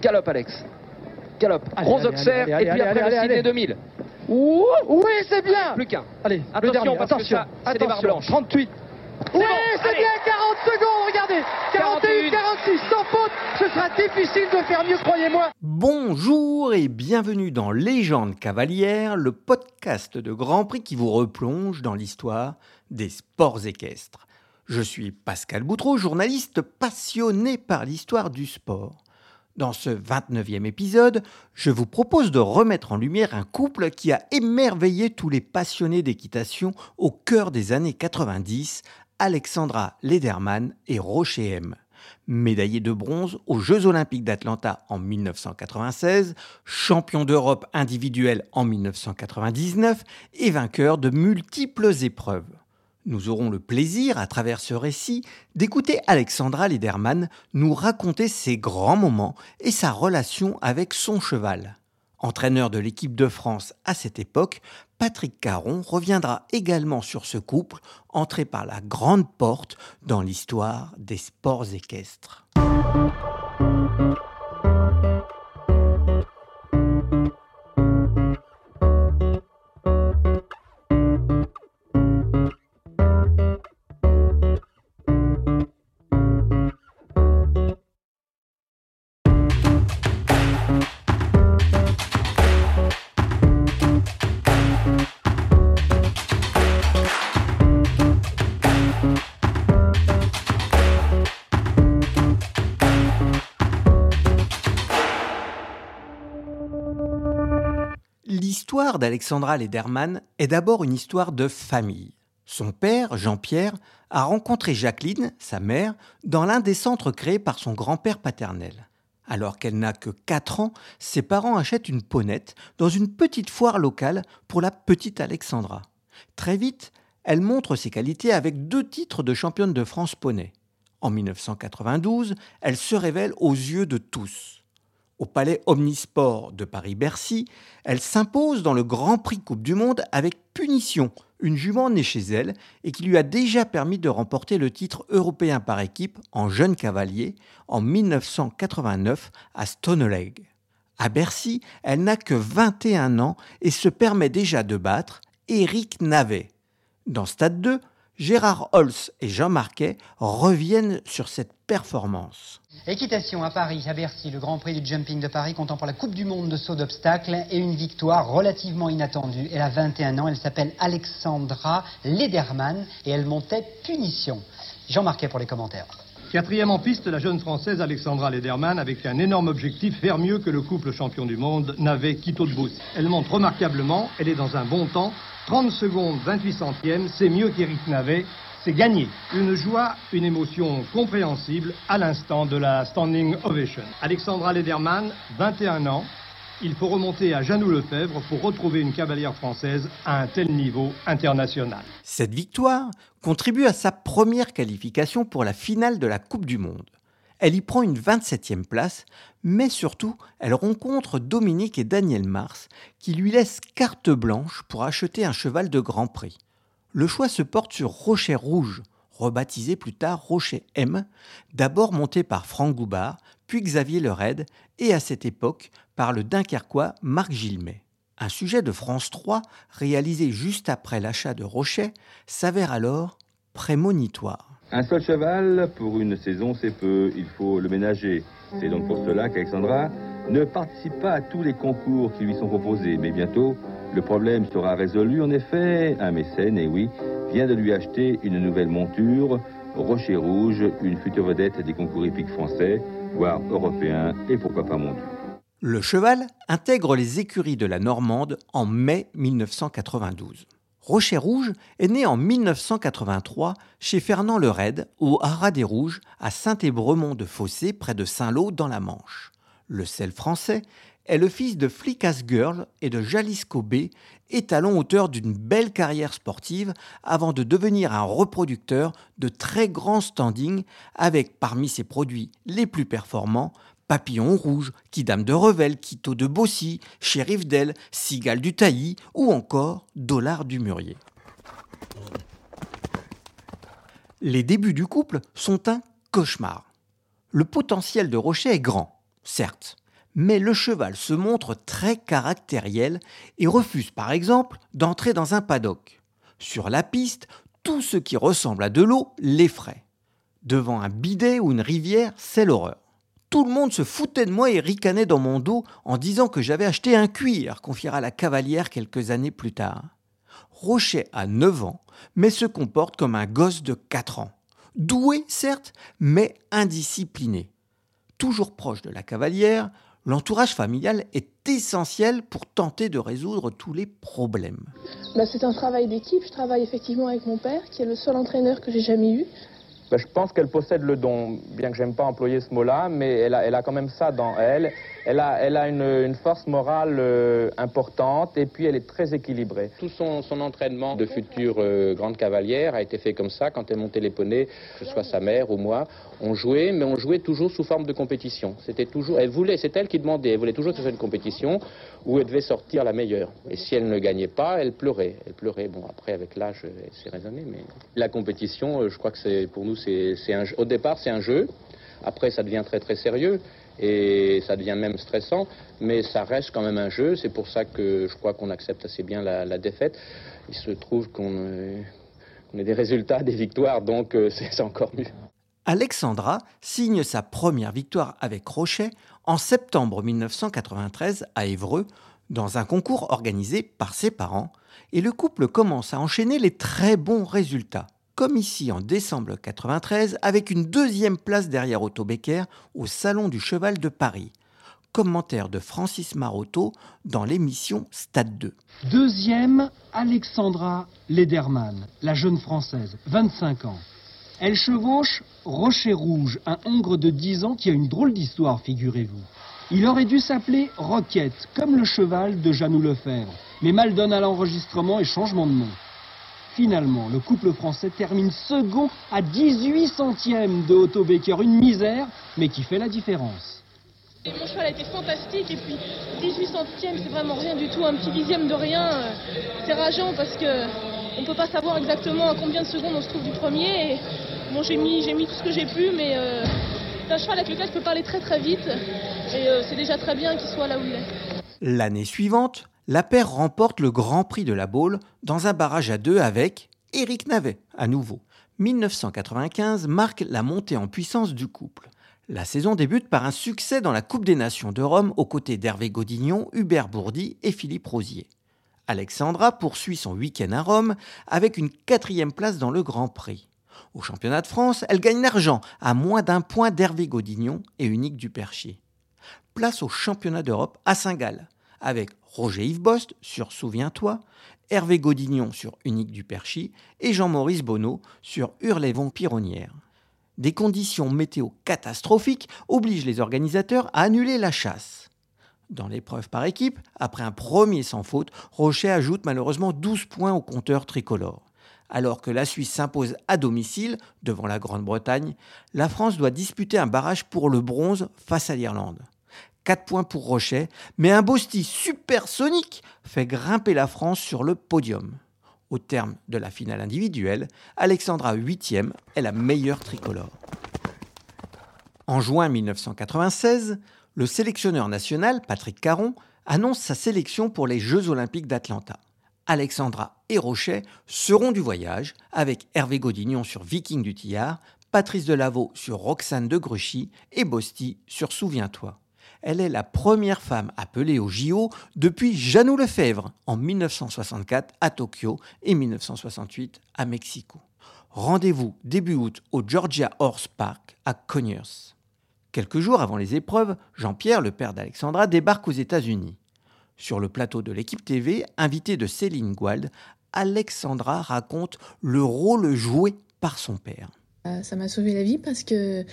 Galop, Alex. Galop. Gros Auxerre, et puis allez, après allez, le Sydney allez. 2000. Ouh, oui, c'est bien. Plus qu'un. Allez, le Attention, dernier, parce que attention, ça, c'est des barres attention. blanches. 38. Oui, bon, c'est bien, 40 secondes, regardez. 41, 46, sans faute. Ce sera difficile de faire mieux, croyez-moi. Bonjour et bienvenue dans Légende cavalière, le podcast de Grand Prix qui vous replonge dans l'histoire des sports équestres. Je suis Pascal Boutreau, journaliste passionné par l'histoire du sport. Dans ce 29e épisode, je vous propose de remettre en lumière un couple qui a émerveillé tous les passionnés d'équitation au cœur des années 90, Alexandra Lederman et Rocher M. Médaillé de bronze aux Jeux olympiques d'Atlanta en 1996, champion d'Europe individuel en 1999 et vainqueur de multiples épreuves. Nous aurons le plaisir, à travers ce récit, d'écouter Alexandra Lederman nous raconter ses grands moments et sa relation avec son cheval. Entraîneur de l'équipe de France à cette époque, Patrick Caron reviendra également sur ce couple entré par la grande porte dans l'histoire des sports équestres. L'histoire d'Alexandra Lederman est d'abord une histoire de famille. Son père, Jean-Pierre, a rencontré Jacqueline, sa mère, dans l'un des centres créés par son grand-père paternel. Alors qu'elle n'a que 4 ans, ses parents achètent une ponette dans une petite foire locale pour la petite Alexandra. Très vite, elle montre ses qualités avec deux titres de championne de France poney. En 1992, elle se révèle aux yeux de tous. Au palais Omnisport de Paris-Bercy, elle s'impose dans le Grand Prix Coupe du Monde avec Punition, une jument née chez elle et qui lui a déjà permis de remporter le titre européen par équipe en jeune cavalier en 1989 à Stoneleg. À Bercy, elle n'a que 21 ans et se permet déjà de battre Éric Navet. Dans Stade 2, Gérard Holz et Jean Marquet reviennent sur cette performance. Équitation à Paris, à Bercy, le Grand Prix du Jumping de Paris comptant pour la Coupe du Monde de saut d'obstacles et une victoire relativement inattendue. Elle a 21 ans, elle s'appelle Alexandra Lederman et elle montait Punition. Jean Marquet pour les commentaires. Quatrième en piste, la jeune Française Alexandra Lederman avec un énorme objectif, faire mieux que le couple champion du monde n'avait Quito de Bous. Elle monte remarquablement, elle est dans un bon temps, 30 secondes 28 centièmes, c'est mieux qu'Éric Navet, c'est gagné. Une joie, une émotion compréhensible à l'instant de la standing ovation. Alexandra Lederman, 21 ans, il faut remonter à Janou Lefebvre pour retrouver une cavalière française à un tel niveau international. Cette victoire contribue à sa première qualification pour la finale de la Coupe du Monde. Elle y prend une 27e place, mais surtout, elle rencontre Dominique et Daniel Mars, qui lui laissent carte blanche pour acheter un cheval de Grand Prix. Le choix se porte sur Rocher Rouge, rebaptisé plus tard Rocher M, d'abord monté par Franck Goubard, puis Xavier Lered, et à cette époque par le Dunkerquois Marc Gilmet. Un sujet de France 3, réalisé juste après l'achat de Rocher, s'avère alors prémonitoire. Un seul cheval pour une saison, c'est peu. Il faut le ménager. C'est donc pour cela qu'Alexandra ne participe pas à tous les concours qui lui sont proposés. Mais bientôt, le problème sera résolu. En effet, un mécène, et oui, vient de lui acheter une nouvelle monture, Rocher Rouge, une future vedette des concours hippiques français, voire européens, et pourquoi pas mondiaux. Le cheval intègre les écuries de la Normande en mai 1992. Rocher Rouge est né en 1983 chez Fernand Lered, au Haras des Rouges, à Saint-Ébremont de Fossé, près de Saint-Lô, dans la Manche. Le sel français est le fils de Flickas Girl et de Jalisco B, étalon auteur d'une belle carrière sportive avant de devenir un reproducteur de très grand standing avec parmi ses produits les plus performants Papillon Rouge, Kidam de Revel, Quito de Bossy, Shérif d'El, Cigale du Tailly ou encore Dollar du Murier. Les débuts du couple sont un cauchemar. Le potentiel de Rocher est grand, certes, Mais le cheval se montre très caractériel et refuse par exemple d'entrer dans un paddock. Sur la piste, tout ce qui ressemble à de l'eau l'effraie. Devant un bidet ou une rivière, c'est l'horreur. Tout le monde se foutait de moi et ricanait dans mon dos en disant que j'avais acheté un cuir, confiera la cavalière quelques années plus tard. Rochet a 9 ans, mais se comporte comme un gosse de 4 ans. Doué, certes, mais indiscipliné. Toujours proche de la cavalière, l'entourage familial est essentiel pour tenter de résoudre tous les problèmes. Bah, c'est un travail d'équipe. Je travaille effectivement avec mon père, qui est le seul entraîneur que j'ai jamais eu. Ben, je pense qu'elle possède le don, bien que j'aime pas employer ce mot-là, mais elle a, elle a, quand même ça dans elle. Elle a, elle une, force morale euh, importante et puis elle est très équilibrée. Tout son, entraînement de future euh, grande cavalière a été fait comme ça quand elle montait les poneys, que ce soit sa mère ou moi. On jouait, mais on jouait toujours sous forme de compétition. C'était toujours, elle voulait, c'est elle qui demandait, elle voulait toujours que ce soit une compétition où elle devait sortir la meilleure. Et si elle ne gagnait pas, elle pleurait. Elle pleurait. Bon, après avec l'âge, c'est raisonné, mais la compétition, euh, je crois que c'est pour nous, c'est au départ c'est un jeu. Après, ça devient très très sérieux et ça devient même stressant, mais ça reste quand même un jeu. C'est pour ça que je crois qu'on accepte assez bien la, défaite. Il se trouve qu'on euh, qu ait des résultats, des victoires, donc euh, c'est encore mieux. Alexandra signe sa première victoire avec Rochet en septembre 1993 à Évreux, dans un concours organisé par ses parents, et le couple commence à enchaîner les très bons résultats comme ici en décembre 93, avec une deuxième place derrière Otto Becker au Salon du Cheval de Paris. Commentaire de Francis Marotto dans l'émission Stade 2. Deuxième, Alexandra Lederman, la jeune française, 25 ans. Elle chevauche Rocher Rouge, un hongre de 10 ans qui a une drôle d'histoire, figurez-vous. Il aurait dû s'appeler Roquette, comme le cheval de Janou Lefebvre, mais mal donne à l'enregistrement et changement de nom. Finalement, le couple français termine second à 18 centièmes de Otto Becker. Une misère, mais qui fait la différence. Et mon cheval a été fantastique et puis 18 centièmes, c'est vraiment rien du tout. Un petit dixième de rien, c'est rageant parce que on peut pas savoir exactement à combien de secondes on se trouve du premier. Et bon, j'ai mis, j'ai mis tout ce que j'ai pu, mais euh, c'est un cheval avec lequel je peux parler très très vite et euh, c'est déjà très bien qu'il soit là où il est. L'année suivante, la paire remporte le Grand Prix de la Baule dans un barrage à deux avec Éric Navet, à nouveau. 1995 marque la montée en puissance du couple. La saison débute par un succès dans la Coupe des Nations de Rome aux côtés d'Hervé Godignon, Hubert Bourdi et Philippe Rosier. Alexandra poursuit son week-end à Rome avec une quatrième place dans le Grand Prix. Au championnat de France, elle gagne l'argent à moins d'un point d'Hervé Godignon et Unique du Perchier. Place au championnat d'Europe à Saint-Gall avec Roger Yves Bost sur Souviens-toi, Hervé Godignon sur Unique du Perchy et Jean-Maurice Bonneau sur Hurlévon Pironnière. Des conditions météo catastrophiques obligent les organisateurs à annuler la chasse. Dans l'épreuve par équipe, après un premier sans faute, Rocher ajoute malheureusement 12 points au compteur tricolore. Alors que la Suisse s'impose à domicile devant la Grande-Bretagne, la France doit disputer un barrage pour le bronze face à l'Irlande. 4 points pour Rochet, mais un Bosti supersonique fait grimper la France sur le podium. Au terme de la finale individuelle, Alexandra 8e est la meilleure tricolore. En juin 1996, le sélectionneur national, Patrick Caron, annonce sa sélection pour les Jeux olympiques d'Atlanta. Alexandra et Rochet seront du voyage, avec Hervé Godignon sur Viking du Tillard, Patrice Delaveau sur Roxane de Gruchy et Bosti sur Souviens-toi. Elle est la première femme appelée au JO depuis Janou Lefebvre en 1964 à Tokyo et 1968 à Mexico. Rendez-vous début août au Georgia Horse Park à Conyers. Quelques jours avant les épreuves, Jean-Pierre, le père d'Alexandra, débarque aux États-Unis. Sur le plateau de l'équipe TV, invité de Céline Guald, Alexandra raconte le rôle joué par son père. Ça m'a sauvé la vie parce que,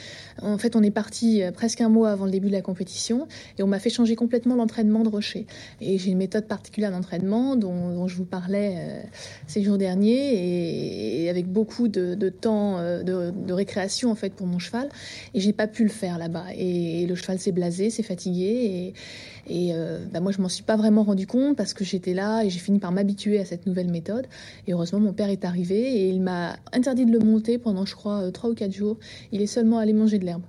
en fait, on est parti euh, presque un mois avant le début de la compétition et on m'a fait changer complètement l'entraînement de rocher. Et j'ai une méthode particulière d'entraînement dont, je vous parlais euh, ces jours derniers et, avec beaucoup de, temps euh, de, récréation en fait pour mon cheval. Et j'ai pas pu le faire là-bas. Et, le cheval s'est blasé, s'est fatigué et, bah moi je m'en suis pas vraiment rendu compte parce que j'étais là et j'ai fini par m'habituer à cette nouvelle méthode. Et heureusement mon père est arrivé et il m'a interdit de le monter pendant je crois trois ou quatre jours. Il est seulement allé manger de l'herbe.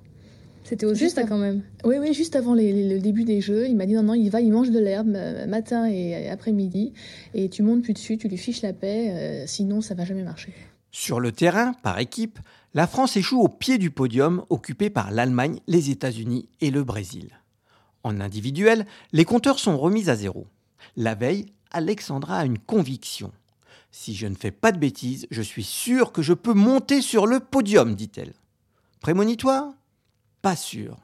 C'était au juste quand même. Oui, oui, juste avant le début des jeux, il m'a dit non, non, il va, il mange de l'herbe euh, matin et après-midi, et tu montes plus dessus, tu lui fiches la paix, euh, sinon ça va jamais marcher. Sur le terrain, par équipe, la France échoue au pied du podium occupé par l'Allemagne, les États-Unis et le Brésil. En individuel, les compteurs sont remis à zéro. La veille, Alexandra a une conviction. Si je ne fais pas de bêtises, je suis sûr que je peux monter sur le podium, dit-elle. Prémonitoire? Pas sûr.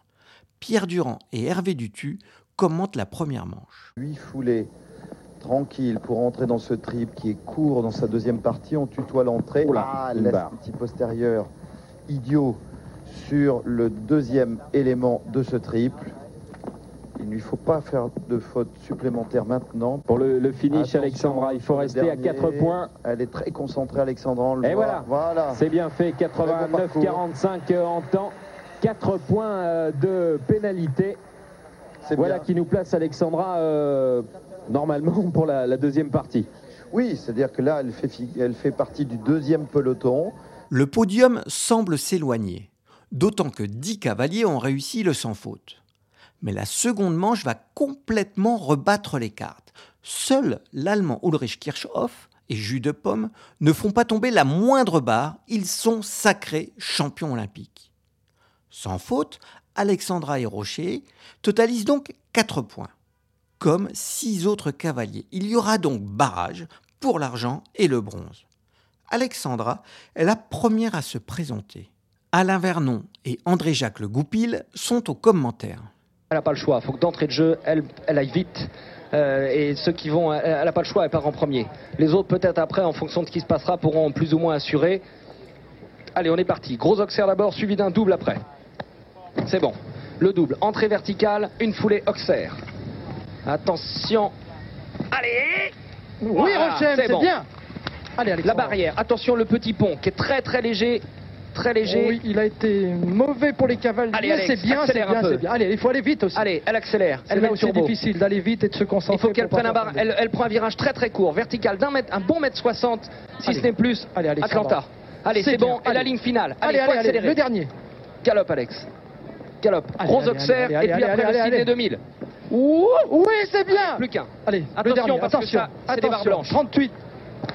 Pierre Durand et Hervé Dutu commentent la première manche. Huit foulées tranquille pour entrer dans ce trip qui est court dans sa deuxième partie. On tutoie l'entrée. Ah, petit postérieur idiot sur le deuxième élément de ce triple. Il ne lui faut pas faire de faute supplémentaire maintenant. Pour le, finish, Alexandra, il faut rester à 4 points. Elle est très concentrée, Alexandra. Et voilà, voilà. c'est bien fait. 89-45 en temps. 4 points euh, de pénalité. Voilà qui nous place Alexandra euh, normalement pour la, deuxième partie. Oui, c'est-à-dire que là, elle fait, elle fait partie du deuxième peloton. Le podium semble s'éloigner, d'autant que 10 cavaliers ont réussi le sans faute. Mais la seconde manche va complètement rebattre les cartes. Seul l'Allemand Ulrich Kirchhoff et Jus de Pomme ne font pas tomber la moindre barre, ils sont sacrés champions olympiques. Sans faute, Alexandra et Rocher totalisent donc 4 points comme six autres cavaliers. Il y aura donc barrage pour l'argent et le bronze. Alexandra est la première à se présenter. Alain Vernon et André-Jacques Le Goupil sont aux commentaires. Elle n'a pas le choix, il faut que d'entrée de jeu, elle, aille vite. Euh, et ceux qui vont, elle n'a pas le choix, elle part en premier. Les autres, peut-être après, en fonction de ce qui se passera, pourront plus ou moins assurer. Allez, on est parti. Gros Auxerre d'abord, suivi d'un double après. C'est bon. Le double, entrée verticale, une foulée Auxerre. Attention. Allez Oui, Rocher, c'est bien. Allez, La barrière. Attention, le petit pont qui est très très léger. Très léger. Oui, il a été mauvais pour les cavaliers. C'est bien, c'est bien, c'est bien. Allez, il faut aller vite aussi. Allez, elle accélère. Elle met au C'est difficile d'aller vite et de se concentrer. Il faut qu'elle prenne un bar. Elle, prend un virage très très court, vertical, d'un mètre, un bon mètre 60, si ce n'est plus. Allez, allez, Atlanta. Allez, c'est bon. Et la ligne finale. Allez, allez, allez, le dernier. Galope, Alex. Galope. Gros Auxerre et puis après le Sydney 2000 oui, c'est bien. Plus qu'un. Allez, attention, parce attention, que ça, attention. 38.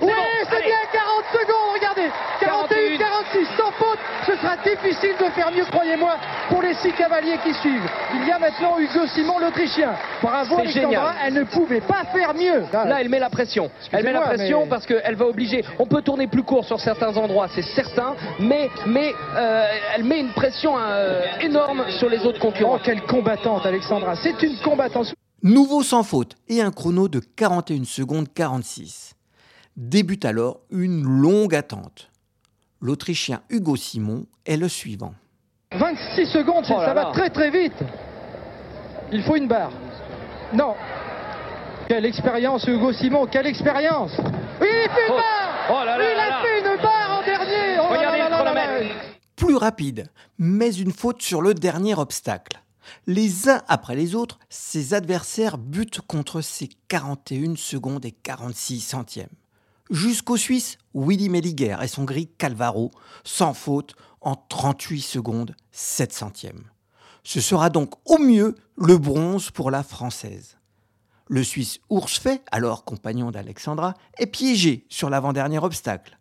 Oui, c'est bien, 40 secondes, regardez 41, 46, sans faute Ce sera difficile de faire mieux, croyez-moi, pour les six cavaliers qui suivent. Il y a maintenant Hugo Simon, l'Autrichien. Bravo Alexandra, elle ne pouvait pas faire mieux. Là, elle met la pression. Elle met la pression parce qu'elle va obliger. On peut tourner plus court sur certains endroits, c'est certain, mais, mais euh, elle met une pression euh, énorme sur les autres concurrents. Oh, quelle combattante, Alexandra. C'est une combattante. Nouveau sans faute et un chrono de 41 secondes 46. Débute alors une longue attente. L'Autrichien Hugo Simon est le suivant. 26 secondes, oh ça va très très vite. Il faut une barre. Non. Quelle expérience Hugo Simon, quelle expérience. Oui, il fait une oh. barre. Oh il a fait une barre en dernier. Regardez Plus rapide, mais une faute sur le dernier obstacle. Les uns après les autres, ses adversaires butent contre ses 41 secondes et 46 centièmes jusqu'au Suisse Willy Melliger et son gris Calvaro, sans faute, en 38 secondes 7 centièmes. Ce sera donc au mieux le bronze pour la Française. Le Suisse Oursfait, alors compagnon d'Alexandra, est piégé sur l'avant-dernier obstacle.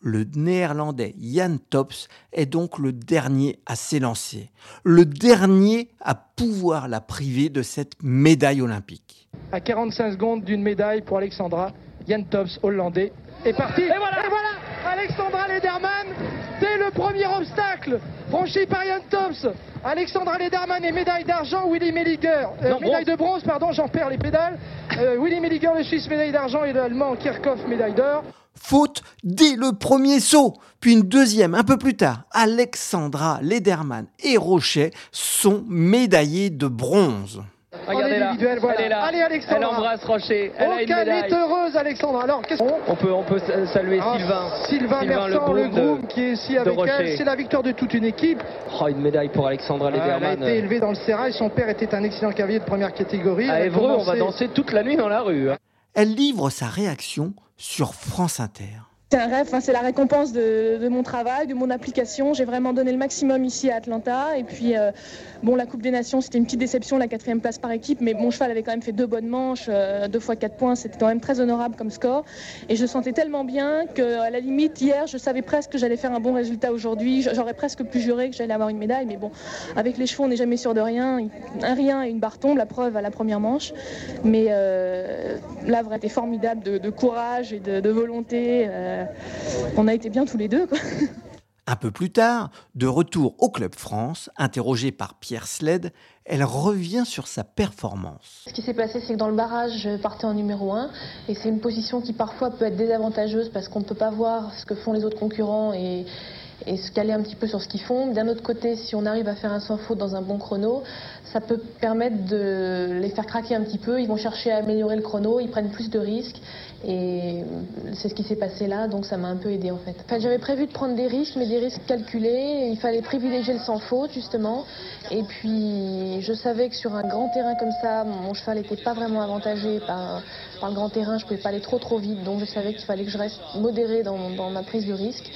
Le Néerlandais Jan Tops est donc le dernier à s'élancer, le dernier à pouvoir la priver de cette médaille olympique. À 45 secondes d'une médaille pour Alexandra, Jan Tops, hollandais, est parti. Et voilà, Alexandra Lederman, dès le premier obstacle, franchi par Jan Tops. Alexandra Lederman est médaille d'argent, Willy Melliger, euh, médaille de bronze, pardon, j'en perds les pédales. Euh, Willy Melliger, le Suisse, médaille d'argent et l'Allemand Kirchhoff, médaille d'or. Faute dès le premier saut, puis une deuxième un peu plus tard. Alexandra Lederman et Rochet sont médaillés de bronze. Regardez là. Voilà. Elle est là. Allez, Alexandra. Elle embrasse Rocher. Elle a une médaille. est heureuse, Alexandra. Alors, qu'est-ce on peut, on peut saluer ah, Sylvain. Sylvain, Sylvain le, groom, qui est ici avec elle. C'est la victoire de toute une équipe. Oh, une médaille pour Alexandra Lederman. elle a été élevée dans le sérail. Son père était un excellent cavalier de première catégorie. À Évreux, on va danser toute la nuit dans la rue. Hein. Elle livre sa réaction sur France Inter. C'est un rêve, c'est la récompense de, mon travail, de mon application. J'ai vraiment donné le maximum ici à Atlanta. Et puis, euh, bon, la Coupe des Nations, c'était une petite déception, la quatrième place par équipe, mais mon cheval avait quand même fait deux bonnes manches, euh, deux fois quatre points, c'était quand même très honorable comme score. Et je sentais tellement bien qu'à la limite, hier, je savais presque que j'allais faire un bon résultat aujourd'hui. J'aurais presque pu jurer que j'allais avoir une médaille, mais bon, avec les chevaux, on n'est jamais sûr de rien. Un rien et une barre tombe, la preuve à la première manche. Mais euh, là, vraiment, été formidable de, courage et de, volonté. On a été bien tous les deux. Un peu plus tard, de retour au Club France, interrogée par Pierre Sled, elle revient sur sa performance. Ce qui s'est passé, c'est que dans le barrage, je partais en numéro 1 et c'est une position qui parfois peut être désavantageuse parce qu'on ne peut pas voir ce que font les autres concurrents et, et se caler un petit peu sur ce qu'ils font. D'un autre côté, si on arrive à faire un sans faute dans un bon chrono, ça peut permettre de les faire craquer un petit peu. Ils vont chercher à améliorer le chrono, ils prennent plus de risques. Et c'est ce qui s'est passé là, donc ça m'a un peu aidé en fait. fait J'avais prévu de prendre des risques, mais des risques calculés. Il fallait privilégier le sans faute justement. Et puis je savais que sur un grand terrain comme ça, mon cheval n'était pas vraiment avantagé par, le grand terrain. Je pouvais pas aller trop trop vite, donc je savais qu'il fallait que je reste modéré dans, dans ma prise de risque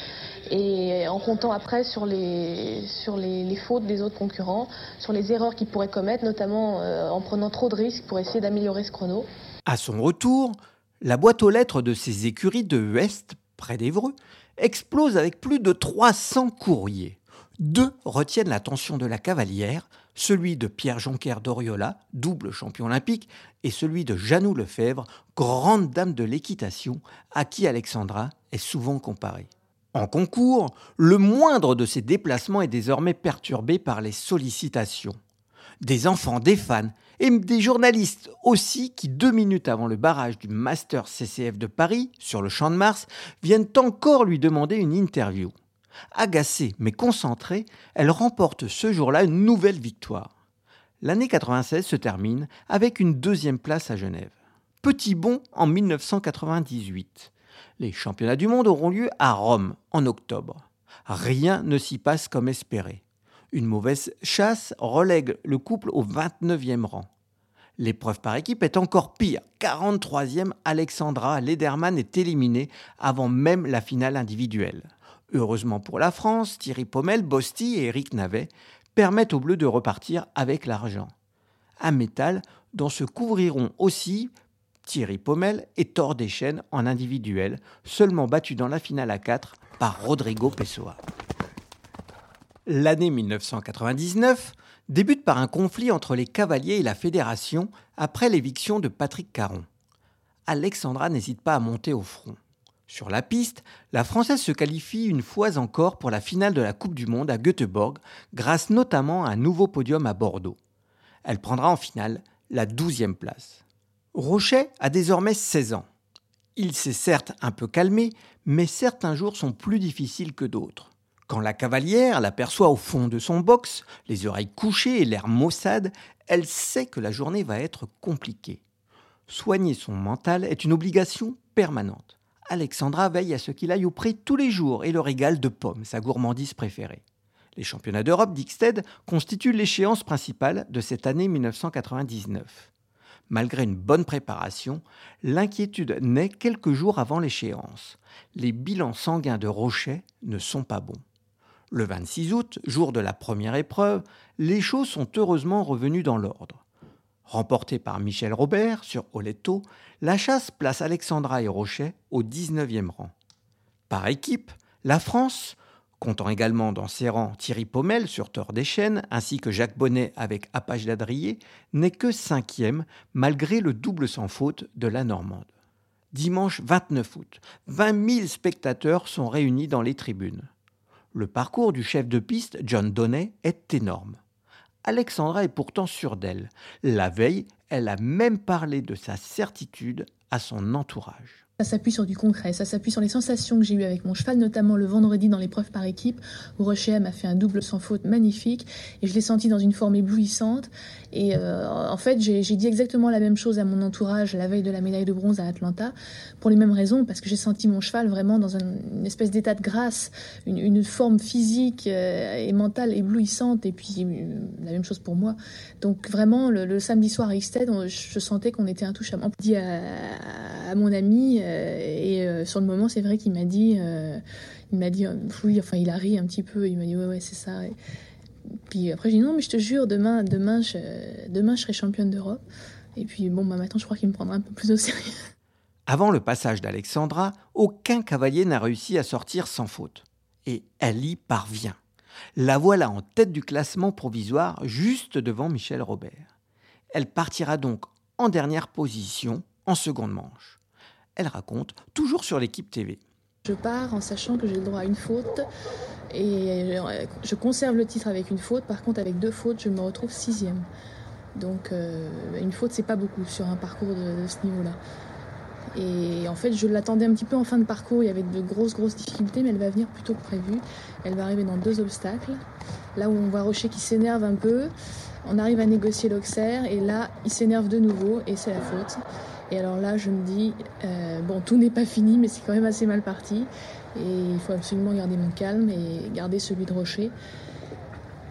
et en comptant après sur les, fautes des autres concurrents, sur les erreurs qu'ils pourraient commettre, notamment euh, en prenant trop de risques pour essayer d'améliorer ce chrono. À son retour, la boîte aux lettres de ses écuries de West, près d'Evreux, explose avec plus de 300 courriers. Deux retiennent l'attention de la cavalière, celui de Pierre Jonquer d'Oriola, double champion olympique, et celui de Janou Lefebvre, grande dame de l'équitation, à qui Alexandra est souvent comparée. En concours, le moindre de ces déplacements est désormais perturbé par les sollicitations. Des enfants, des fans et des journalistes aussi qui, deux minutes avant le barrage du Master CCF de Paris, sur le Champ de Mars, viennent encore lui demander une interview. Agacée mais concentrée, elle remporte ce jour-là une nouvelle victoire. L'année 96 se termine avec une deuxième place à Genève. Petit bond en 1998. Les championnats du monde auront lieu à Rome en octobre. Rien ne s'y passe comme espéré. Une mauvaise chasse relègue le couple au 29e rang. L'épreuve par équipe est encore pire. 43e, Alexandra Lederman est éliminée avant même la finale individuelle. Heureusement pour la France, Thierry Pommel, Bosti et Eric Navet permettent aux Bleus de repartir avec l'argent. Un métal dont se couvriront aussi Thierry Pommel et Thor Deschênes en individuel, seulement battu dans la finale à 4 par Rodrigo Pessoa. L'année 1999 débute par un conflit entre les cavaliers et la fédération après l'éviction de Patrick Caron. Alexandra n'hésite pas à monter au front. Sur la piste, la Française se qualifie une fois encore pour la finale de la Coupe du Monde à Göteborg, grâce notamment à un nouveau podium à Bordeaux. Elle prendra en finale la 12e place. Rochet a désormais 16 ans. Il s'est certes un peu calmé, mais certains jours sont plus difficiles que d'autres. Quand la cavalière l'aperçoit au fond de son box, les oreilles couchées et l'air maussade, elle sait que la journée va être compliquée. Soigner son mental est une obligation permanente. Alexandra veille à ce qu'il aille au pré tous les jours et le régale de pommes, sa gourmandise préférée. Les championnats d'Europe d'Ixted constituent l'échéance principale de cette année 1999. Malgré une bonne préparation, l'inquiétude naît quelques jours avant l'échéance. Les bilans sanguins de Rochet ne sont pas bons. Le 26 août, jour de la première épreuve, les choses sont heureusement revenues dans l'ordre. Remportée par Michel Robert sur Oletto, la chasse place Alexandra et Rochet au 19e rang. Par équipe, la France, comptant également dans ses rangs Thierry Pommel sur Thor des Chênes, ainsi que Jacques Bonnet avec Apache d'Adrier, n'est que cinquième malgré le double sans faute de la Normande. Dimanche 29 août, 20 000 spectateurs sont réunis dans les tribunes. Le parcours du chef de piste, John Donnet, est énorme. Alexandra est pourtant sûre d'elle. La veille, elle a même parlé de sa certitude à son entourage. Ça s'appuie sur du concret, ça s'appuie sur les sensations que j'ai eues avec mon cheval, notamment le vendredi dans l'épreuve par équipe, où Rocher m'a fait un double sans faute magnifique, et je l'ai senti dans une forme éblouissante. Et euh, en fait, j'ai dit exactement la même chose à mon entourage la veille de la médaille de bronze à Atlanta, pour les mêmes raisons, parce que j'ai senti mon cheval vraiment dans une espèce d'état de grâce, une, forme physique euh, et mentale éblouissante, et puis euh, la même chose pour moi. Donc vraiment, le, samedi soir à Ixted, je sentais qu'on était intouchable. On dit à, à mon ami et sur le moment, c'est vrai qu'il m'a dit, il m'a dit, oui, enfin, il a ri un petit peu. Il m'a dit, ouais, ouais, c'est ça. puis après, j'ai dit, non, mais je te jure, demain, demain, je, demain, je serai championne d'Europe. Et puis, bon, bah, maintenant, je crois qu'il me prendra un peu plus au sérieux. Avant le passage d'Alexandra, aucun cavalier n'a réussi à sortir sans faute. Et elle y parvient. La voilà en tête du classement provisoire, juste devant Michel Robert. Elle partira donc en dernière position en seconde manche. Elle raconte, toujours sur l'équipe TV. Je pars en sachant que j'ai le droit à une faute et je conserve le titre avec une faute. Par contre, avec deux fautes, je me retrouve sixième. Donc, euh, une faute, c'est pas beaucoup sur un parcours de ce niveau-là. Et en fait, je l'attendais un petit peu en fin de parcours. Il y avait de grosses, grosses difficultés, mais elle va venir plus tôt que prévu. Elle va arriver dans deux obstacles. Là où on voit Rocher qui s'énerve un peu, on arrive à négocier l'Auxerre et là, il s'énerve de nouveau et c'est la faute. Et alors là, je me dis, euh, bon, tout n'est pas fini, mais c'est quand même assez mal parti. Et il faut absolument garder mon calme et garder celui de Rocher.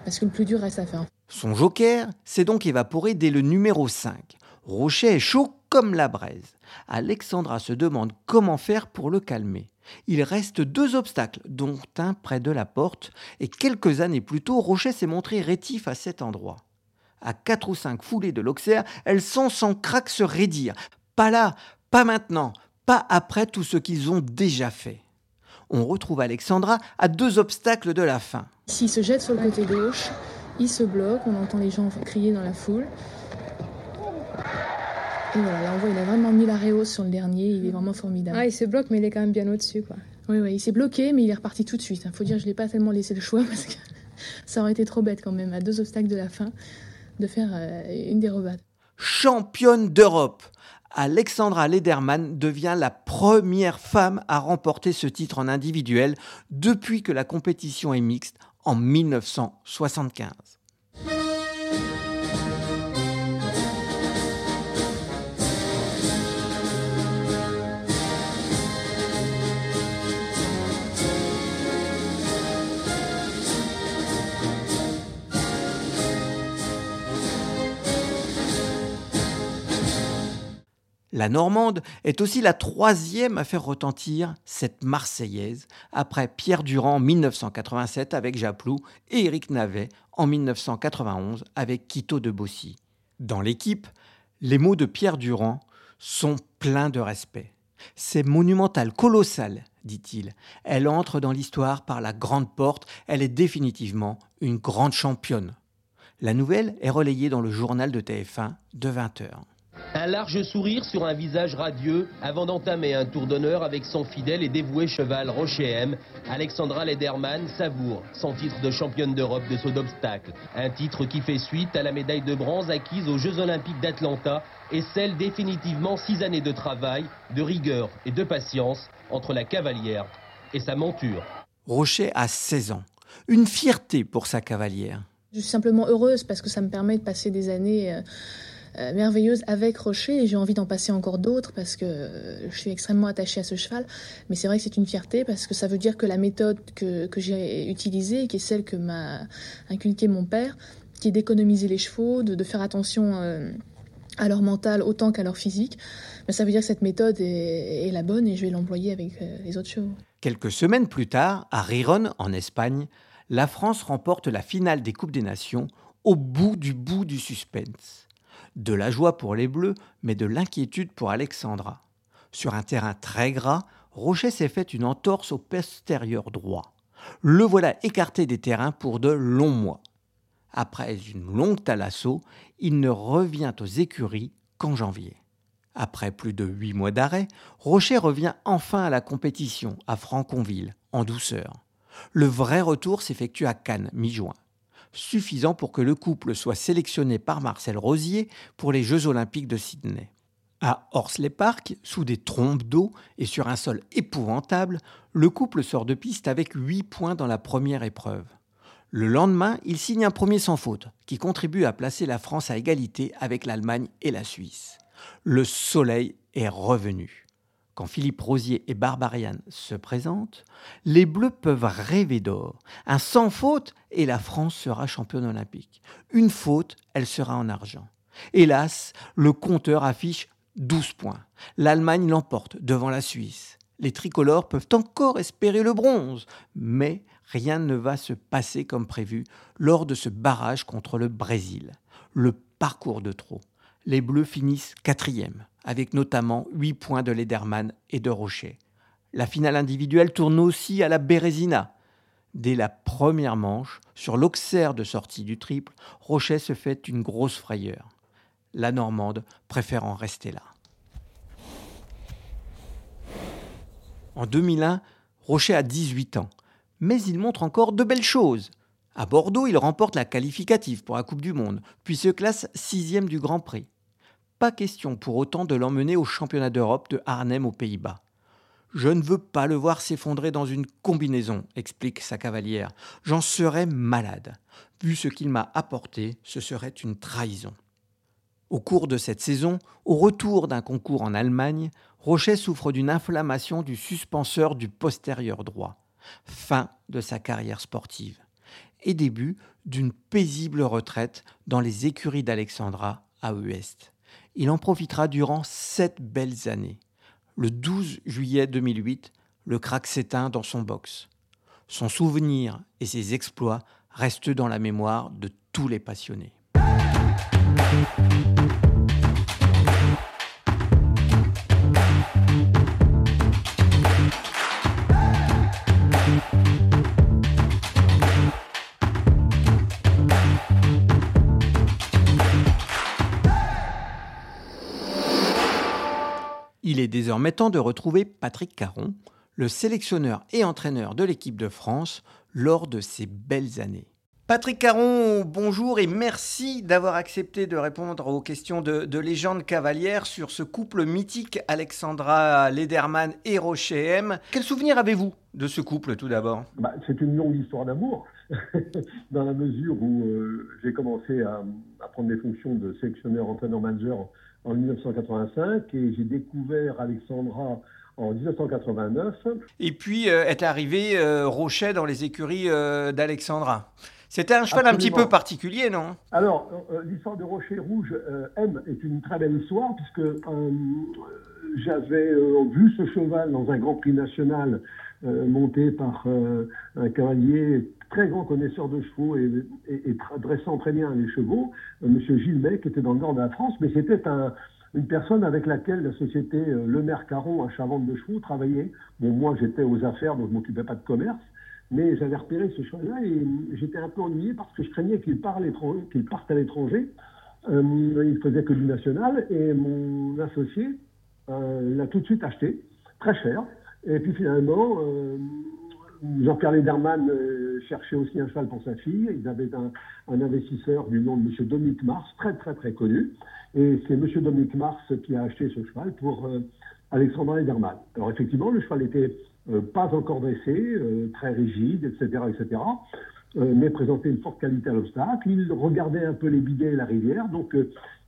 Parce que le plus dur reste à faire. Son joker s'est donc évaporé dès le numéro 5. Rocher est chaud comme la braise. Alexandra se demande comment faire pour le calmer. Il reste deux obstacles, dont un près de la porte, et quelques années plus tôt, Rocher s'est montré rétif à cet endroit. À quatre ou cinq foulées de l'Auxerre, elle sent son craque se raidir. Pas là, pas maintenant, pas après tout ce qu'ils ont déjà fait. On retrouve Alexandra à deux obstacles de la fin. S'il se jette sur le côté gauche, il se bloque, on entend les gens crier dans la foule. Et voilà, là on voit, il a vraiment mis la réhausse sur le dernier, il est vraiment formidable. Ah, il se bloque, mais il est quand même bien au-dessus, quoi. Oui, oui, il s'est bloqué, mais il est reparti tout de suite. Il faut dire, je ne l'ai pas tellement laissé le choix parce que ça aurait été trop bête quand même, à deux obstacles de la fin, de faire euh, une dérobade. Championne d'Europe Alexandra Lederman devient la première femme à remporter ce titre en individuel depuis que la compétition est mixte en 1975. La Normande est aussi la troisième à faire retentir cette Marseillaise, après Pierre Durand en 1987 avec Japlou et Éric Navet en 1991 avec Quito de Bossy. Dans l'équipe, les mots de Pierre Durand sont pleins de respect. C'est monumental, colossal, dit-il. Elle entre dans l'histoire par la grande porte, elle est définitivement une grande championne. La nouvelle est relayée dans le journal de TF1 de 20h. Un large sourire sur un visage radieux avant d'entamer un tour d'honneur avec son fidèle et dévoué cheval Rocher M. Alexandra Lederman savoure son titre de championne d'Europe de saut d'obstacle. Un titre qui fait suite à la médaille de bronze acquise aux Jeux Olympiques d'Atlanta et celle définitivement six années de travail, de rigueur et de patience entre la cavalière et sa monture. Rocher a 16 ans. Une fierté pour sa cavalière. Je suis simplement heureuse parce que ça me permet de passer des années... Euh, euh, merveilleuse avec Rocher et j'ai envie d'en passer encore d'autres parce que euh, je suis extrêmement attachée à ce cheval. Mais c'est vrai que c'est une fierté parce que ça veut dire que la méthode que, j'ai utilisée, qui est celle que m'a inculquée mon père, qui est d'économiser les chevaux, de, de faire attention euh, à leur mental autant qu'à leur physique, ben, ça veut dire que cette méthode est, est la bonne et je vais l'employer avec les autres chevaux. Quelques semaines plus tard, à Riron, en Espagne, la France remporte la finale des Coupes des Nations au bout du bout du suspense. De la joie pour les Bleus, mais de l'inquiétude pour Alexandra. Sur un terrain très gras, Rocher s'est fait une entorse au postérieur droit. Le voilà écarté des terrains pour de longs mois. Après une longue thalasso, il ne revient aux écuries qu'en janvier. Après plus de huit mois d'arrêt, Rocher revient enfin à la compétition à Franconville, en douceur. Le vrai retour s'effectue à Cannes, mi-juin suffisant pour que le couple soit sélectionné par Marcel Rosier pour les Jeux olympiques de Sydney. À Horsley Park, sous des trompes d'eau et sur un sol épouvantable, le couple sort de piste avec 8 points dans la première épreuve. Le lendemain, il signe un premier sans faute, qui contribue à placer la France à égalité avec l'Allemagne et la Suisse. Le soleil est revenu. Quand Philippe Rosier et Barbarian se présentent, les Bleus peuvent rêver d'or. Un sans faute et la France sera championne olympique. Une faute, elle sera en argent. Hélas, le compteur affiche 12 points. L'Allemagne l'emporte devant la Suisse. Les tricolores peuvent encore espérer le bronze, mais rien ne va se passer comme prévu lors de ce barrage contre le Brésil. Le parcours de trop. Les Bleus finissent quatrième, avec notamment 8 points de Lederman et de Rocher. La finale individuelle tourne aussi à la Bérésina. Dès la première manche, sur l'auxerre de sortie du triple, Rocher se fait une grosse frayeur. La Normande préfère en rester là. En 2001, Rocher a 18 ans, mais il montre encore de belles choses. À Bordeaux, il remporte la qualificative pour la Coupe du Monde, puis se classe sixième du Grand Prix. Pas question pour autant de l'emmener au championnat d'Europe de Arnhem aux Pays-Bas. Je ne veux pas le voir s'effondrer dans une combinaison, explique sa cavalière. J'en serais malade. Vu ce qu'il m'a apporté, ce serait une trahison. Au cours de cette saison, au retour d'un concours en Allemagne, Rochet souffre d'une inflammation du suspenseur du postérieur droit. Fin de sa carrière sportive. Et début d'une paisible retraite dans les écuries d'Alexandra à Uest. Il en profitera durant sept belles années. Le 12 juillet 2008, le crack s'éteint dans son box. Son souvenir et ses exploits restent dans la mémoire de tous les passionnés. Il est désormais temps de retrouver Patrick Caron, le sélectionneur et entraîneur de l'équipe de France lors de ces belles années. Patrick Caron, bonjour et merci d'avoir accepté de répondre aux questions de, légende cavalière sur ce couple mythique Alexandra Lederman et Rocher M. Quel souvenir avez-vous de ce couple tout d'abord? Bah, C'est une longue histoire d'amour, dans la mesure où euh, j'ai commencé à, prendre des fonctions de sélectionneur entraîneur-manager en 1985 et j'ai découvert Alexandra en 1989. Et puis euh, est arrivé euh, Rochet dans les écuries d'Alexandra. C'était un cheval un petit peu particulier, non? Alors, euh, l'histoire de Rocher Rouge euh, M est une très belle histoire, puisque euh, j'avais vu ce cheval dans un Grand Prix national monté par un cavalier très grand connaisseur de chevaux et, dressant très bien les chevaux, Monsieur Gilmet, qui était dans le nord de la France, mais c'était une personne avec laquelle la société Le Maire Caron à Chavante de Chevaux travaillait. Bon, moi, j'étais aux affaires, donc je ne m'occupais pas de commerce. Mais j'avais repéré ce cheval-là et j'étais un peu ennuyé parce que je craignais qu'il parte à l'étranger. Euh, il faisait que du national et mon associé euh, l'a tout de suite acheté, très cher. Et puis finalement, euh, Jean-Pierre Lederman euh, cherchait aussi un cheval pour sa fille. Ils avaient un, investisseur du nom de M. Dominique Mars, très très très connu. Et c'est M. Dominique Mars qui a acheté ce cheval pour Alexandre Lederman. Alors effectivement, le cheval était euh, pas encore dressé, euh, très rigide, etc., etc., euh, mais présentait une forte qualité à l'obstacle. Il regardait un peu les bidets et la rivière, donc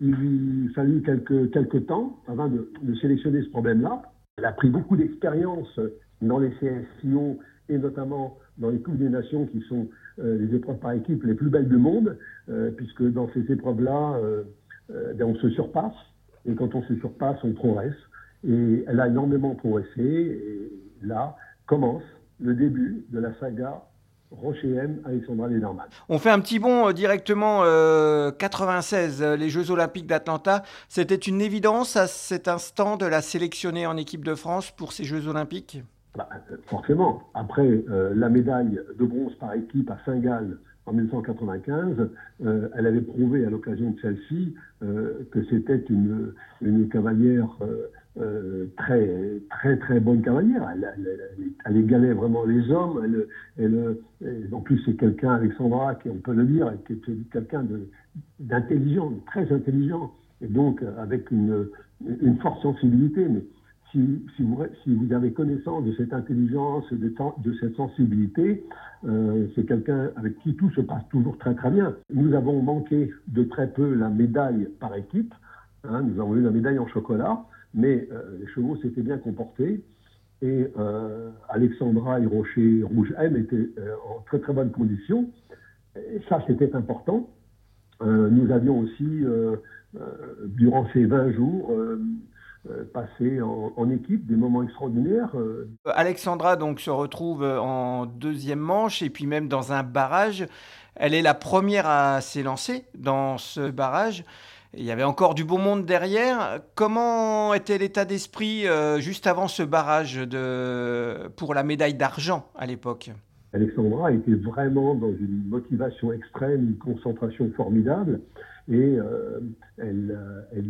il lui fallut quelques, quelques temps avant de, sélectionner ce problème-là. Il a pris beaucoup d'expérience dans les CSIO et notamment dans les Coupes des Nations qui sont les épreuves par équipe les plus belles du monde, puisque dans ces épreuves-là, ben, on se surpasse, et quand on se surpasse, on progresse. Et elle a énormément progressé, et là commence le début de la saga Rocher M, Alexandra Lederman. On fait un petit bond euh, directement 96, euh, euh, les Jeux Olympiques d'Atlanta. C'était une évidence à cet instant de la sélectionner en équipe de France pour ces Jeux Olympiques? Bah, Forcément. Après la médaille de bronze par équipe à Saint-Gall en 1995, elle avait prouvé à l'occasion de celle-ci que c'était une, cavalière euh, très, très, très bonne cavalière. Elle, elle, égalait vraiment les hommes. Elle, en plus, c'est quelqu'un, Alexandra, qui, on peut le dire, qui est quelqu'un d'intelligent, très intelligent, et donc avec une, forte sensibilité. Si, vous, avez connaissance de cette intelligence, de, cette sensibilité, euh, c'est quelqu'un avec qui tout se passe toujours très très bien. Nous avons manqué de très peu la médaille par équipe. Hein, nous avons eu la médaille en chocolat mais euh, les chevaux s'étaient bien comportés. Et euh, Alexandra et Rocher Rouge M étaient en très très bonne condition. Ça, c'était important. nous avions aussi, durant ces 20 jours, passer en, équipe des moments extraordinaires. Alexandra donc se retrouve en deuxième manche et puis même dans un barrage. Elle est la première à s'élancer dans ce barrage. Il y avait encore du beau monde derrière. Comment était l'état d'esprit juste avant ce barrage de... pour la médaille d'argent à l'époque? Alexandra était vraiment dans une motivation extrême, une concentration formidable, et euh, euh,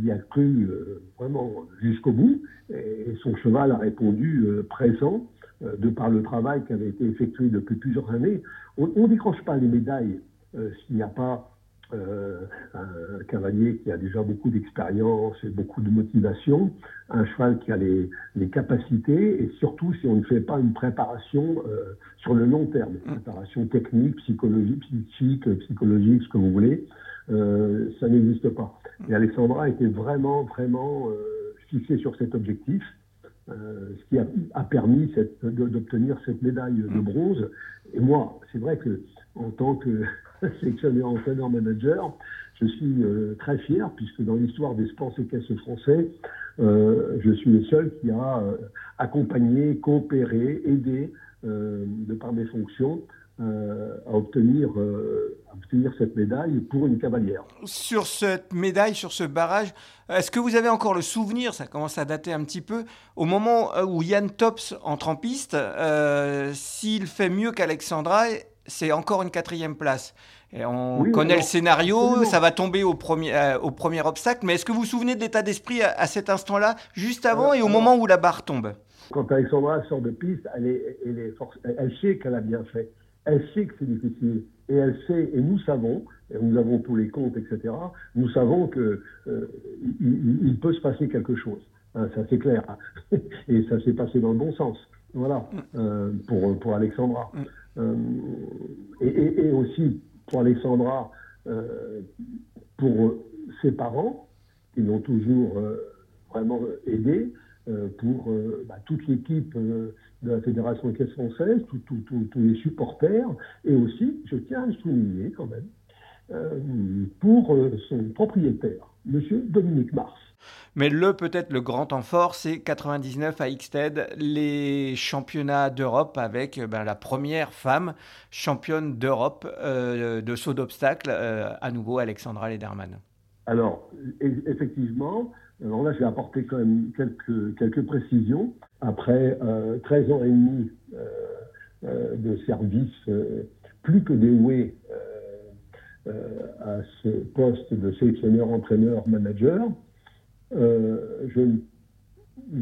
y a cru euh, vraiment jusqu'au bout, et, son cheval a répondu présent de par le travail qui avait été effectué depuis plusieurs années. On ne décroche pas les médailles s'il n'y a pas euh, un cavalier qui a déjà beaucoup d'expérience et beaucoup de motivation, un cheval qui a les, les, capacités et surtout si on ne fait pas une préparation euh, sur le long terme, une mm. préparation technique, psychologique, psychique, psychologique, ce que vous voulez, euh, ça n'existe pas. Et Alexandra était vraiment, vraiment euh, fixée sur cet objectif. Euh, ce qui a, a permis d'obtenir cette médaille de mm. bronze. Et moi, c'est vrai que en tant que sélectionneur entraîneur manager. Je suis euh, très fier puisque dans l'histoire des sports équestres français, euh, je suis le seul qui a euh, accompagné, coopéré, aidé de par mes fonctions à obtenir, à obtenir cette médaille pour une cavalière. Sur cette médaille, sur ce barrage, est-ce que vous avez encore le souvenir, ça commence à dater un petit peu, au moment où Yann Tops entre en piste, s'il fait mieux qu'Alexandra, c'est encore une quatrième place. Et on connaît le scénario, ça va tomber au premier, euh, au premier obstacle, mais est-ce que vous vous souvenez de l'état d'esprit à, cet instant-là, juste avant et au moment où la barre tombe? Quand Alexandra sort de piste, elle, est, elle, elle sait qu'elle a bien fait. Elle sait que c'est difficile. Et elle sait, et nous savons, et nous avons tous les comptes, etc., nous savons que euh, il, peut se passer quelque chose. Hein, ça c'est clair. et ça s'est passé dans le bon sens. Voilà, euh, pour, pour Alexandra. Mm. Euh, et, aussi pour Alexandra, pour ses parents, qui l'ont toujours vraiment aidé, pour bah, toute l'équipe de la Fédération Caisse française, tous les supporters, et aussi, je tiens à le souligner quand même, pour son propriétaire, M. Dominique Mars. Mais le peut-être le grand temps fort, c'est 99 à Ixted, les championnats d'Europe avec euh, ben, la première femme championne d'Europe euh, de saut d'obstacle, euh, à nouveau Alexandra Lederman. Alors, effectivement, alors là, je vais apporter quand même quelques, quelques précisions. Après 13 ans et demi de service, plus que dévoué à ce poste de sélectionneur, entraîneur, manager, euh,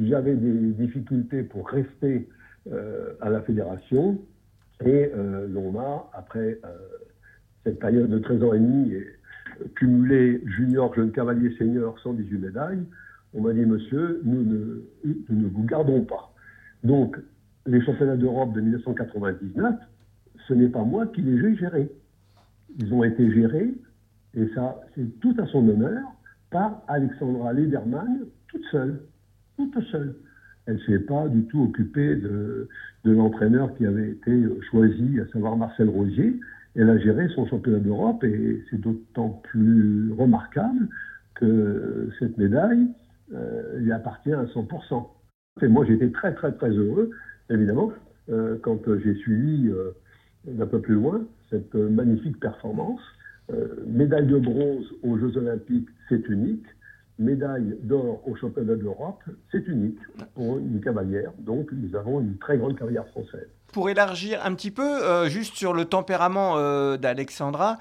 j'avais des difficultés pour rester euh, à la fédération et euh, l'on m'a, après cette période de 13 ans et demi, cumulé junior, jeune cavalier, senior, 118 médailles, on m'a dit, monsieur, nous ne, nous ne vous gardons pas. Donc, les championnats d'Europe de 1999, ce n'est pas moi qui les ai gérés. Ils ont été gérés, et ça, c'est tout à son honneur, par Alexandra Lederman, toute seule, toute seule. Elle ne s'est pas du tout occupée de, de l'entraîneur qui avait été choisi, à savoir Marcel Rosier. Elle a géré son championnat d'Europe et c'est d'autant plus remarquable que cette médaille euh, lui appartient à 100%. Et moi, j'étais très, très, très heureux, évidemment, euh, quand j'ai suivi euh, d'un peu plus loin cette magnifique performance. médaille de bronze aux Jeux Olympiques c'est unique. Médaille d'or au championnat d'Europe, c'est unique pour une cavalière. Donc nous avons une très grande carrière française. Pour élargir un petit peu, euh, juste sur le tempérament euh, d'Alexandra,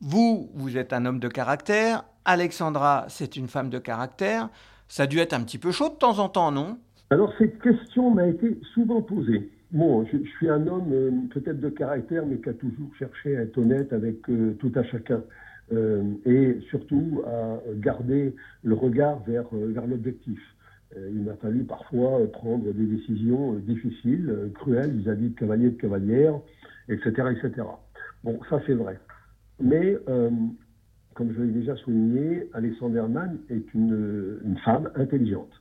vous, vous êtes un homme de caractère, Alexandra, c'est une femme de caractère. Ça a dû être un petit peu chaud de temps en temps, non? Alors cette question m'a été souvent posée. Bon, je, suis un homme euh, peut-être de caractère, mais qui a toujours cherché à être honnête avec tout à chacun. Euh, et surtout à garder le regard vers, euh, vers l'objectif. Euh, il m'a fallu parfois prendre des décisions difficiles, cruelles vis-à-vis de cavaliers de cavalières, etc. etc. Bon, ça c'est vrai. Mais, comme je l'ai déjà souligné, Alexander Mann est une, une femme intelligente.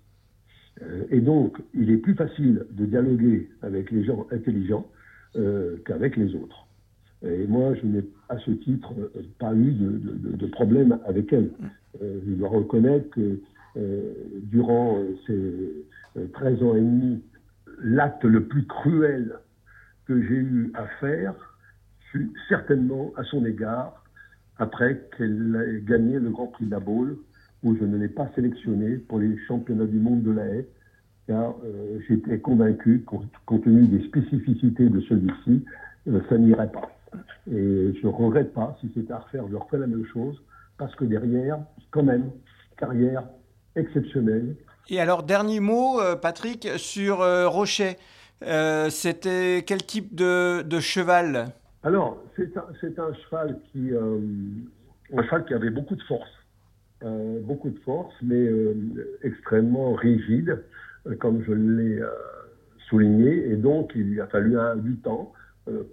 et donc, il est plus facile de dialoguer avec les gens intelligents qu'avec les autres. Et moi, je n'ai à ce titre pas eu de, problème avec elle. Euh, je dois reconnaître que durant ces 13 ans et demi, l'acte le plus cruel que j'ai eu à faire fut certainement à son égard après qu'elle ait gagné le Grand Prix de la Baule, où je ne l'ai pas sélectionné pour les championnats du monde de la haie, car euh, j'étais convaincu, compte, tenu des spécificités de celui-ci, euh, ça n'irait pas. Et je ne regrette pas, si c'était à refaire, je referais la même chose, parce que derrière, quand même, carrière exceptionnelle. Et alors, dernier mot, euh, Patrick, sur Rocher. C'était quel type de, de cheval? Alors, c'est un, un, cheval qui, un cheval qui avait beaucoup de force. beaucoup de force, mais extrêmement rigide. Euh, comme je l'ai euh, souligné, et donc il lui a fallu un, du temps euh,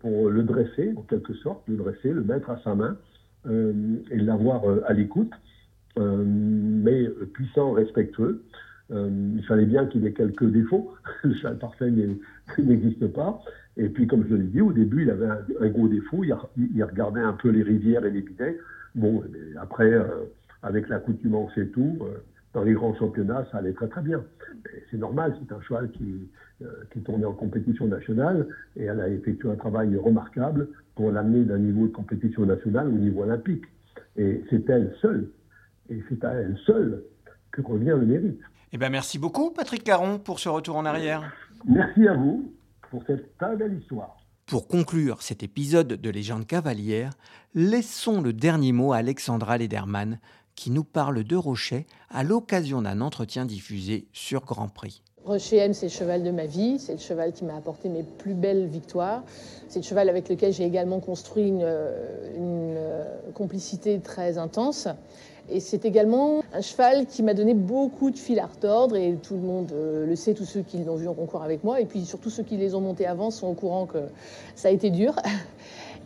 pour le dresser, en quelque sorte, le dresser, le mettre à sa main et l'avoir à l'écoute, mais puissant, respectueux. il fallait bien qu'il ait quelques défauts. Le cheval parfait n'existe pas. Et puis, comme je l'ai dit, au début, il avait un, gros défaut. Il, regardait un peu les rivières et les bidets. Bon, après, avec l'accoutumance et tout, dans les grands championnats, ça allait très très bien. C'est normal, c'est un cheval qui, euh, qui tournait en compétition nationale et elle a effectué un travail remarquable pour l'amener d'un niveau de compétition nationale au niveau olympique. Et c'est elle seule, et c'est à elle seule que revient le mérite. Eh bien, merci beaucoup, Patrick Caron, pour ce retour en arrière. Merci à vous pour cette très belle histoire. Pour conclure cet épisode de Légende cavalière, laissons le dernier mot à Alexandra Lederman, qui nous parle de Rocher à l'occasion d'un entretien diffusé sur Grand Prix. Rocher M, c'est le cheval de ma vie, c'est le cheval qui m'a apporté mes plus belles victoires. C'est le cheval avec lequel j'ai également construit une, une, complicité très intense. Et c'est également un cheval qui m'a donné beaucoup de fil à retordre, et tout le monde euh, le sait, tous ceux qui l'ont vu en concours avec moi, et puis surtout ceux qui les ont montés avant sont au courant que ça a été dur.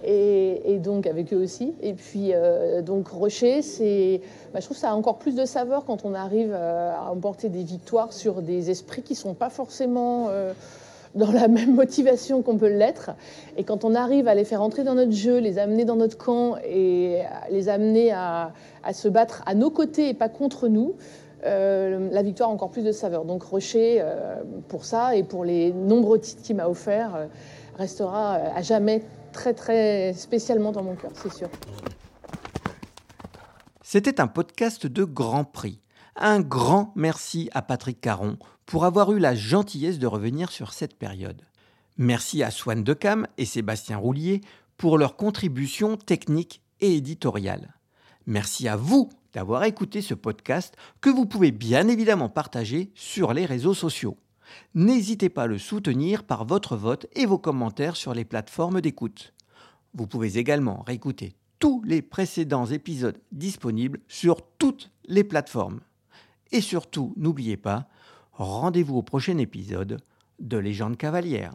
Et, donc avec eux aussi. Et puis euh, donc Rocher, c'est, bah, je trouve ça a encore plus de saveur quand on arrive euh, à emporter des victoires sur des esprits qui sont pas forcément euh, dans la même motivation qu'on peut l'être. Et quand on arrive à les faire entrer dans notre jeu, les amener dans notre camp et les amener à, se battre à nos côtés et pas contre nous, la victoire a encore plus de saveur. Donc Rocher, pour ça et pour les nombreux titres qu'il m'a offerts, restera à jamais très spécialement dans mon cœur, c'est sûr. C'était un podcast de Grand Prix. Un grand merci à Patrick Caron pour avoir eu la gentillesse de revenir sur cette période. Merci à Swan Decam et Sébastien Roulier pour leur contribution technique et éditoriale. Merci à vous d'avoir écouté ce podcast que vous pouvez bien évidemment partager sur les réseaux sociaux. N'hésitez pas à le soutenir par votre vote et vos commentaires sur les plateformes d'écoute. Vous pouvez également réécouter tous les précédents épisodes disponibles sur toutes les plateformes. Et surtout, n'oubliez pas, rendez-vous au prochain épisode de Légende cavalière.